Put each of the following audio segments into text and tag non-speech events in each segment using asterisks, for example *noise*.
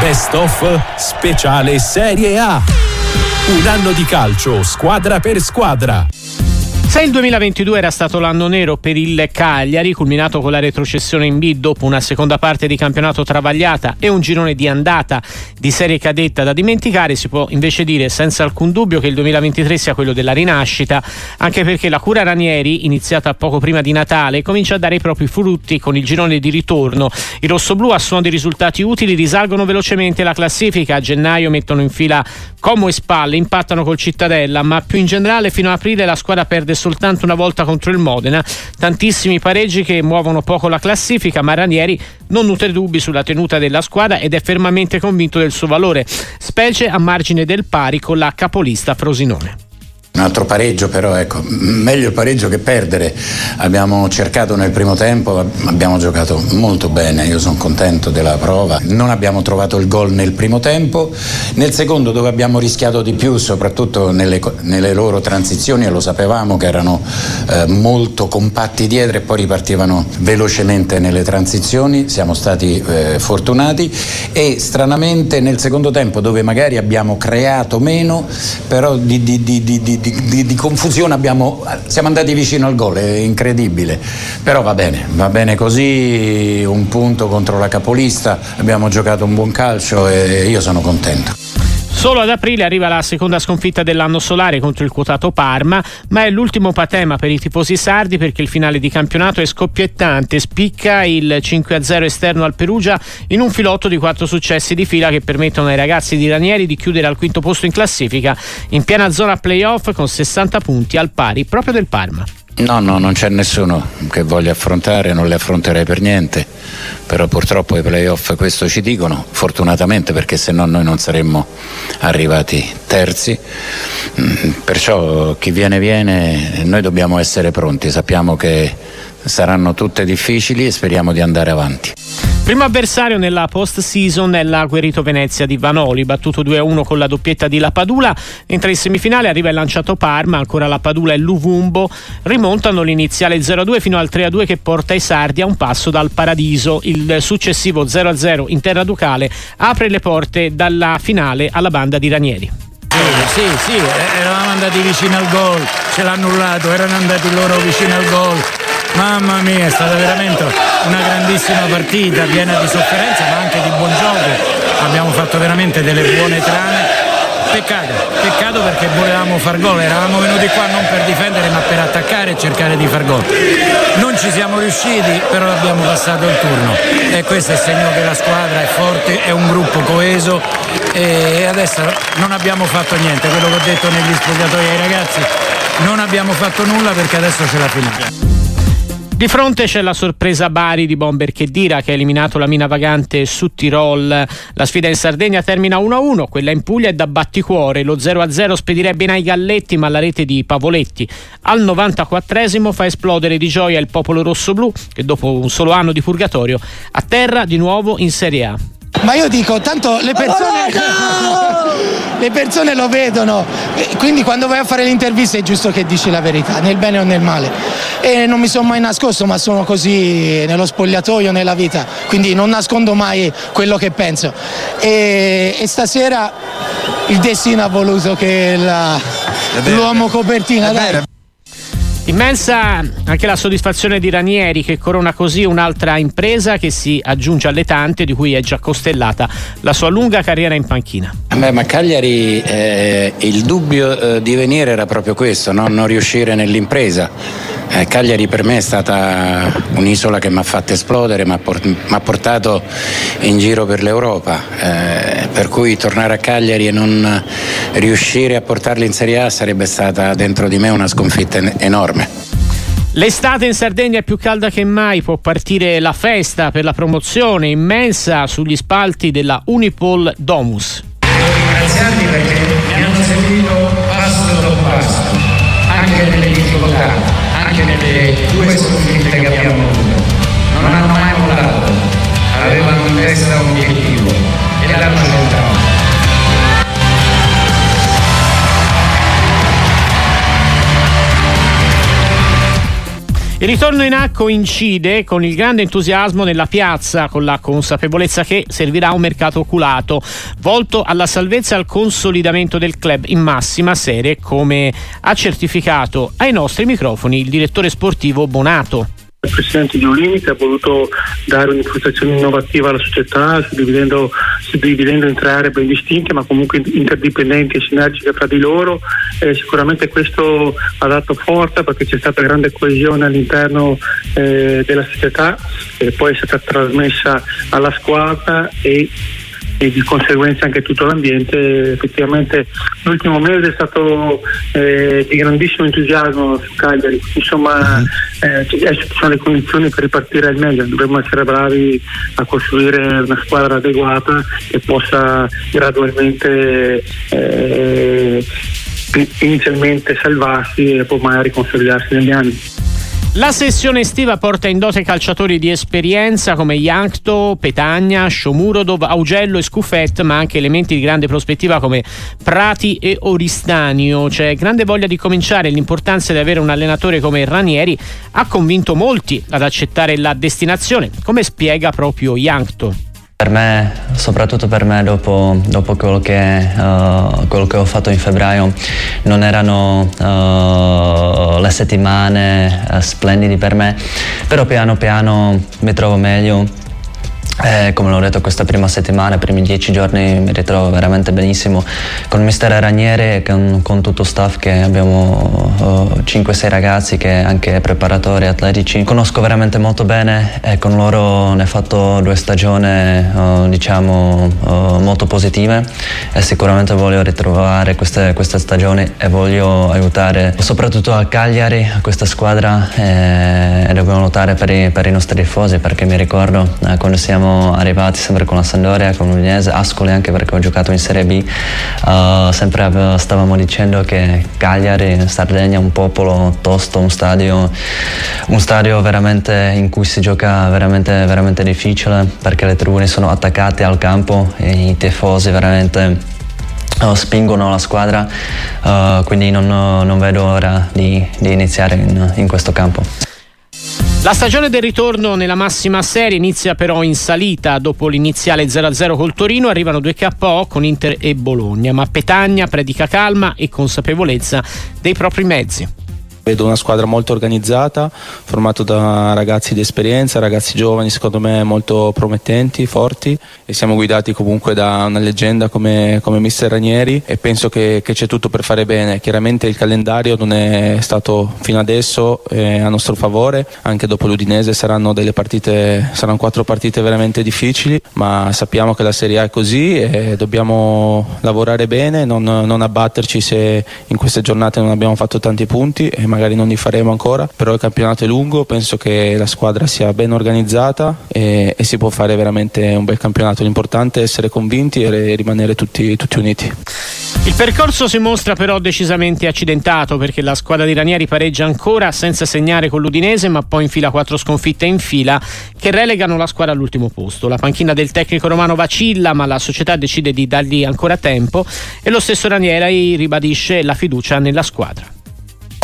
Best of Speciale Serie A. Un anno di calcio, squadra per squadra. Se il 2022 era stato l'anno nero per il Cagliari, culminato con la retrocessione in B dopo una seconda parte di campionato travagliata e un girone di andata di serie cadetta da dimenticare, si può invece dire senza alcun dubbio che il 2023 sia quello della rinascita, anche perché la cura Ranieri, iniziata poco prima di Natale, comincia a dare i propri frutti con il girone di ritorno. I rossoblù a suono di risultati utili risalgono velocemente la classifica, a gennaio mettono in fila Como e Spalle, impattano col Cittadella, ma più in generale fino a aprile la squadra perde soltanto una volta contro il Modena. Tantissimi pareggi che muovono poco la classifica, ma Ranieri non nutre dubbi sulla tenuta della squadra ed è fermamente convinto del suo valore, specie a margine del pari con la capolista Frosinone. Un altro pareggio però, ecco, meglio il pareggio che perdere. Abbiamo cercato nel primo tempo, abbiamo giocato molto bene, io sono contento della prova. Non abbiamo trovato il gol nel primo tempo, nel secondo dove abbiamo rischiato di più, soprattutto nelle, nelle loro transizioni, e lo sapevamo che erano eh, molto compatti dietro e poi ripartivano velocemente nelle transizioni, siamo stati eh, fortunati e stranamente nel secondo tempo dove magari abbiamo creato meno, però di, di, di, di di, di, di, confusione abbiamo, siamo andati vicino al gol, è incredibile. Però va bene, va bene così, un punto contro la capolista, abbiamo giocato un buon calcio e io sono contento. Solo ad aprile arriva la seconda sconfitta dell'anno solare contro il quotato Parma, ma è l'ultimo patema per i tifosi sardi perché il finale di campionato è scoppiettante. Spicca il 5-0 esterno al Perugia in un filotto di quattro successi di fila che permettono ai ragazzi di Ranieri di chiudere al quinto posto in classifica in piena zona playoff con 60 punti al pari proprio del Parma. No, no, non c'è nessuno che voglia affrontare, non li affronterei per niente, però purtroppo i playoff questo ci dicono, fortunatamente perché se no noi non saremmo arrivati terzi, mm, perciò chi viene viene, noi dobbiamo essere pronti, sappiamo che saranno tutte difficili e speriamo di andare avanti. Primo avversario nella post-season è l'Aguerito Venezia di Vanoli, battuto 2-1 con la doppietta di La Padula. Entra in semifinale, arriva il lanciato Parma, ancora La Padula e Luvumbo. Rimontano l'iniziale 0-2 fino al 3-2 che porta i Sardi a un passo dal paradiso. Il successivo 0-0 in terra ducale apre le porte dalla finale alla banda di Ranieri. Sì, sì, eh, eravamo andati vicino al gol, ce l'ha annullato, erano andati loro vicino al gol Mamma mia, è stata veramente una grandissima partita, piena di sofferenza ma anche di buon gioco. Abbiamo fatto veramente delle buone trame. Peccato, peccato perché volevamo far gol, eravamo venuti qua non per difendere ma per attaccare e cercare di far gol. Non ci siamo riusciti, però abbiamo passato il turno e questo è il segno che la squadra è forte, è un gruppo coeso e adesso non abbiamo fatto niente, quello che ho detto negli spogliatoi ai ragazzi, non abbiamo fatto nulla perché adesso c'è la finale. Di fronte c'è la sorpresa Bari di Bomber Chedira che ha eliminato la mina vagante su Tirol. La sfida in Sardegna termina 1-1, quella in Puglia è da batticuore. Lo 0-0 spedirebbe in ai Galletti, ma la rete di Pavoletti al 94esimo fa esplodere di gioia il popolo rossoblu che dopo un solo anno di purgatorio atterra di nuovo in Serie A. Ma io dico, tanto le persone, *laughs* le persone lo vedono, quindi quando vai a fare l'intervista è giusto che dici la verità, nel bene o nel male. E non mi sono mai nascosto, ma sono così nello spogliatoio, nella vita, quindi non nascondo mai quello che penso. E, e stasera il destino ha voluto che la, l'uomo copertina... Dai. Immensa anche la soddisfazione di Ranieri che corona così un'altra impresa che si aggiunge alle tante di cui è già costellata la sua lunga carriera in panchina. Beh, ma Cagliari eh, il dubbio eh, di venire era proprio questo, no? non riuscire nell'impresa. Eh, Cagliari per me è stata un'isola che mi ha fatto esplodere, mi ha portato in giro per l'Europa, eh, per cui tornare a Cagliari e non riuscire a portarli in Serie A sarebbe stata dentro di me una sconfitta enorme. L'estate in Sardegna è più calda che mai, può partire la festa per la promozione immensa sugli spalti della Unipol Domus. Ringraziarli perché mi hanno seguito passo dopo passo, anche nelle difficoltà, anche nelle due sconfitte che abbiamo avuto. Non hanno mai mollato, avevano in testa un obiettivo e l'hanno centrato. Il ritorno in A coincide con il grande entusiasmo nella piazza, con la consapevolezza che servirà un mercato oculato, volto alla salvezza e al consolidamento del club in massima serie, come ha certificato ai nostri microfoni il direttore sportivo Bonato. Il presidente di Ulini che ha voluto dare un'impostazione innovativa alla società, suddividendo, suddividendo in tre aree ben distinte ma comunque interdipendenti e sinergiche fra di loro. Eh, sicuramente questo ha dato forza perché c'è stata grande coesione all'interno eh, della società e poi è stata trasmessa alla squadra e e di conseguenza anche tutto l'ambiente. Effettivamente l'ultimo mese è stato eh, di grandissimo entusiasmo su Cagliari, insomma mhm. eh, ci sono le condizioni per ripartire al meglio, dovremmo essere bravi a costruire una squadra adeguata che possa gradualmente eh, inizialmente salvarsi e poi magari consolidarsi negli anni. La sessione estiva porta in dote calciatori di esperienza come Yankto, Petagna, Shomurodov, Augello e Scuffet, ma anche elementi di grande prospettiva come Prati e Oristanio. C'è grande voglia di cominciare, l'importanza di avere un allenatore come Ranieri ha convinto molti ad accettare la destinazione, come spiega proprio Yankto. Per me, soprattutto per me, dopo, dopo quello, che, uh, quello, che, ho fatto in febbraio, non erano uh, le settimane uh, splendidi per me, però piano piano mi trovo meglio eh, come l'ho detto questa prima settimana, i primi dieci giorni mi ritrovo veramente benissimo con mister Ranieri e con, con, tutto staff che abbiamo uh, 5-6 ragazzi che anche preparatori atletici. Conosco veramente molto bene e con loro ne ho fatto due stagioni uh, diciamo uh, molto positive e sicuramente voglio ritrovare queste, queste, stagioni e voglio aiutare soprattutto a Cagliari, a questa squadra e, e dobbiamo lottare per i, per i nostri tifosi perché mi ricordo eh, quando siamo arrivati sempre con la Sandoria, con l'Udinese, Ascoli anche perché ho giocato in Serie B, uh, sempre stavamo dicendo che Cagliari, Sardegna è un popolo tosto, un stadio, un stadio in cui si gioca veramente, veramente difficile perché le tribune sono attaccate al campo e i tifosi veramente Uh, spingono la squadra, uh, quindi non, non, vedo l'ora di, di iniziare in, in questo campo. La stagione del ritorno nella massima serie inizia però in salita. Dopo l'iniziale 0-0 col Torino arrivano due KO con Inter e Bologna, ma Petagna predica calma e consapevolezza dei propri mezzi. Vedo una squadra molto organizzata, formata da ragazzi di esperienza, ragazzi giovani secondo me molto promettenti, forti e siamo guidati comunque da una leggenda come, come mister Ranieri e penso che, che, c'è tutto per fare bene. Chiaramente il calendario non è stato fino adesso eh, a nostro favore, anche dopo l'Udinese saranno delle partite, saranno quattro partite veramente difficili, ma sappiamo che la Serie A è così e dobbiamo lavorare bene, non, non abbatterci se in queste giornate non abbiamo fatto tanti punti magari non li faremo ancora, però il campionato è lungo, penso che la squadra sia ben organizzata e, e si può fare veramente un bel campionato. L'importante è essere convinti e rimanere tutti, tutti uniti. Il percorso si mostra però decisamente accidentato perché la squadra di Ranieri pareggia ancora senza segnare con l'Udinese ma poi infila quattro sconfitte in fila che relegano la squadra all'ultimo posto. La panchina del tecnico romano vacilla ma la società decide di dargli ancora tempo e lo stesso Ranieri ribadisce la fiducia nella squadra.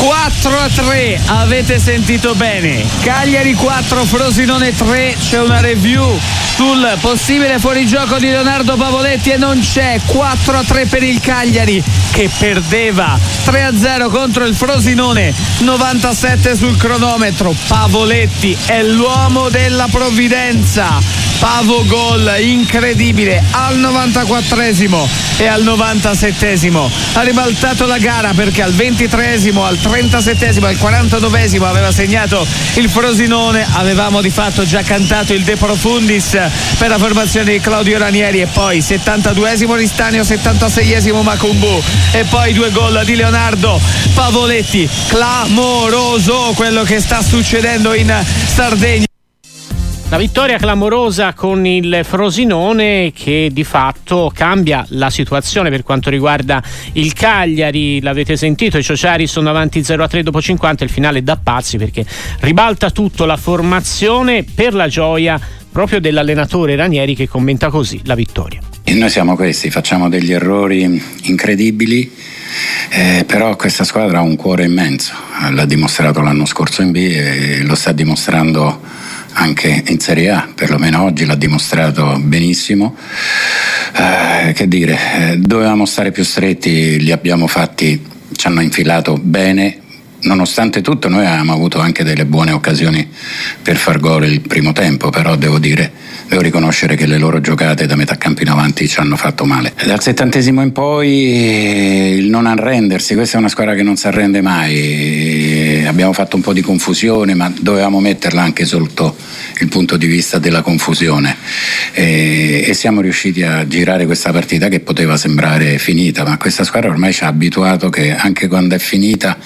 4 a 3, avete sentito bene. Cagliari 4, Frosinone 3, c'è una review sul possibile fuorigioco di Leonardo Pavoletti e non c'è 4 a 3 per il Cagliari che perdeva 3 a 0 contro il Frosinone, 97 sul cronometro. Pavoletti è l'uomo della provvidenza. Pavo gol incredibile al 94esimo e al 97esimo. Ha ribaltato la gara perché al 23esimo, al 37esimo, al 49esimo aveva segnato il Frosinone. Avevamo di fatto già cantato il De Profundis per la formazione di Claudio Ranieri e poi 72esimo Ristanio, 76esimo Macumbu e poi due gol di Leonardo Pavoletti. Clamoroso quello che sta succedendo in Sardegna. La vittoria clamorosa con il Frosinone che di fatto cambia la situazione per quanto riguarda il Cagliari. L'avete sentito, i Ciociari sono avanti 0-3 dopo 50, il finale da pazzi perché ribalta tutto la formazione per la gioia proprio dell'allenatore Ranieri che commenta così la vittoria. Noi siamo questi, facciamo degli errori incredibili, eh, però questa squadra ha un cuore immenso, l'ha dimostrato l'anno scorso in B e lo sta dimostrando anche in Serie A, perlomeno oggi l'ha dimostrato benissimo. Eh, che dire, eh, dovevamo stare più stretti, li abbiamo fatti, ci hanno infilato bene, nonostante tutto noi avevamo avuto anche delle buone occasioni per far gol il primo tempo, però devo dire, devo riconoscere che le loro giocate da metà campo in avanti ci hanno fatto male. Dal settantesimo in poi il non arrendersi, questa è una squadra che non si arrende mai, abbiamo fatto un po' di confusione, ma dovevamo metterla anche sotto il punto di vista della confusione e, e siamo riusciti a girare questa partita che poteva sembrare finita, ma questa squadra ormai ci ha abituato che anche quando è finita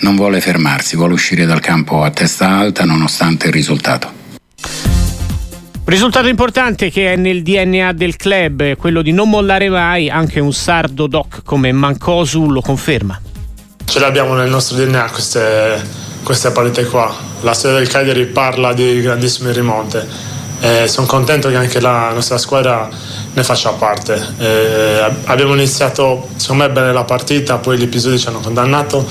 non vuole fermarsi, vuole uscire dal campo a testa alta nonostante il risultato. Risultato importante che è nel DNA del club, quello di non mollare mai, anche un sardo doc come Mancosu lo conferma. Ce l'abbiamo nel nostro DNA queste, queste partite qua. La storia del Cagliari parla di grandissime rimonte. Eh, sono contento che anche la nostra squadra ne faccia parte. Eh, abbiamo iniziato secondo me bene la partita, poi gli episodi ci hanno condannato,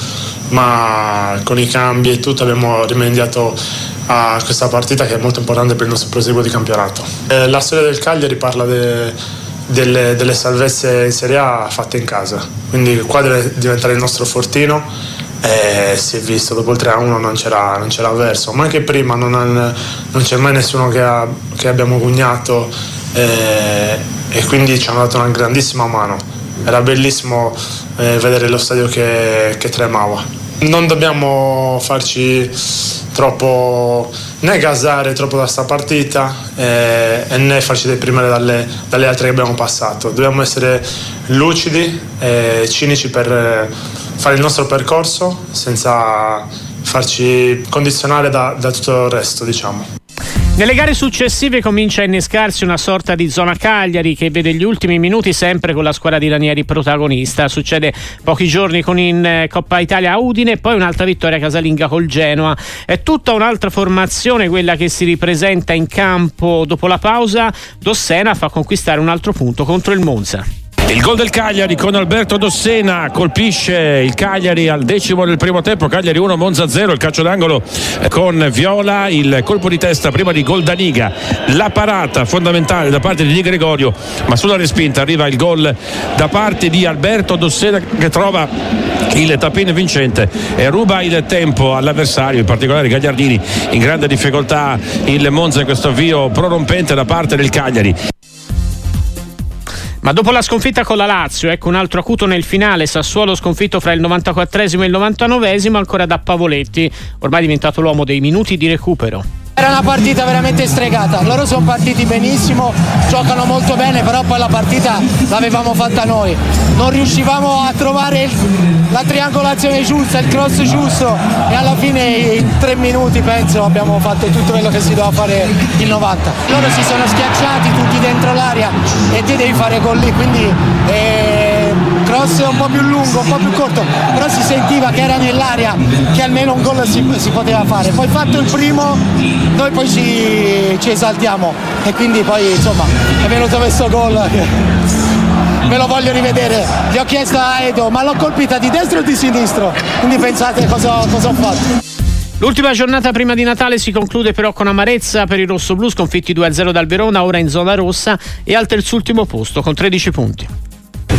ma con i cambi e tutto abbiamo rimediato a questa partita che è molto importante per il nostro proseguo di campionato. Eh, la storia del Cagliari parla de, delle, delle, salvezze in Serie A fatte in casa, quindi qua deve diventare il nostro fortino. Eh, si è visto dopo il 3-1 non c'era, non c'era verso, ma anche prima non, non c'è mai nessuno che, ha, che abbiamo cugnato eh, e quindi ci hanno dato una grandissima mano. Era bellissimo eh, vedere lo stadio che, che tremava. Non dobbiamo farci troppo né gasare troppo da questa partita eh, e né farci deprimere dalle, dalle, altre che abbiamo passato. Dobbiamo essere lucidi e cinici per fare il nostro percorso senza farci condizionare da, da tutto il resto, diciamo. Nelle gare successive comincia a innescarsi una sorta di zona Cagliari che vede gli ultimi minuti sempre con la squadra di Ranieri protagonista. Succede pochi giorni con in eh, Coppa Italia a Udine e poi un'altra vittoria casalinga col Genoa. È tutta un'altra formazione quella che si ripresenta in campo dopo la pausa. Dossena fa conquistare un altro punto contro il Monza. Il gol del Cagliari con Alberto Dossena colpisce il Cagliari al decimo del primo tempo, Cagliari 1, Monza 0, il calcio d'angolo con Viola, il colpo di testa prima di Goldaniga, la parata fondamentale da parte di Di Gregorio, ma sulla respinta arriva il gol da parte di Alberto Dossena che trova il tapin vincente e ruba il tempo all'avversario, in particolare Gagliardini in grande difficoltà. Il Monza in questo avvio prorompente da parte del Cagliari. Ma dopo la sconfitta con la Lazio, ecco un altro acuto nel finale, Sassuolo sconfitto fra il 94esimo e il 99esimo ancora da Pavoletti, ormai diventato l'uomo dei minuti di recupero. Era una partita veramente stregata, loro sono partiti benissimo, giocano molto bene, però poi la partita l'avevamo fatta noi. Non riuscivamo a trovare la triangolazione giusta, il cross giusto e alla fine in tre minuti penso abbiamo fatto tutto quello che si doveva fare in 90. Loro si sono schiacciati tutti dentro l'aria e te devi fare gol lì, quindi eh, cross un po' più lungo, un po' più corto, però si sentiva che era nell'aria che almeno un gol si, si poteva fare. Poi fatto il primo noi poi ci, ci esaltiamo e quindi poi insomma è venuto questo gol me lo voglio rivedere. Gli ho chiesto a Edo, ma l'ho colpita di destra o di sinistro? Quindi pensate cosa, cosa ho fatto. L'ultima giornata prima di Natale si conclude però con amarezza per i rossoblù sconfitti 2-0 dal Verona, ora in zona rossa e al terzultimo posto con 13 punti.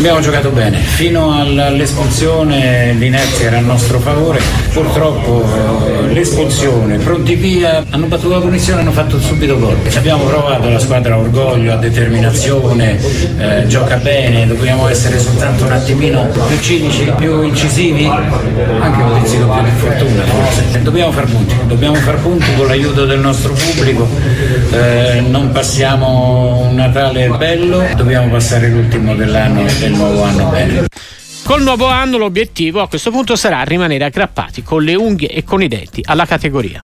Abbiamo giocato bene, fino all'espulsione l'inerzia era a nostro favore, purtroppo eh, l'espulsione, pronti via, hanno battuto la punizione e hanno fatto subito gol. Abbiamo provato la squadra a orgoglio, a determinazione, eh, gioca bene, dobbiamo essere soltanto un attimino più cinici, più incisivi, anche un pizzico più di fortuna forse. Dobbiamo far punti, dobbiamo far punti con l'aiuto del nostro pubblico, eh, non passiamo un Natale bello, dobbiamo passare l'ultimo dell'anno del nuovo anno bene. Col nuovo anno l'obiettivo a questo punto sarà rimanere aggrappati con le unghie e con i denti alla categoria.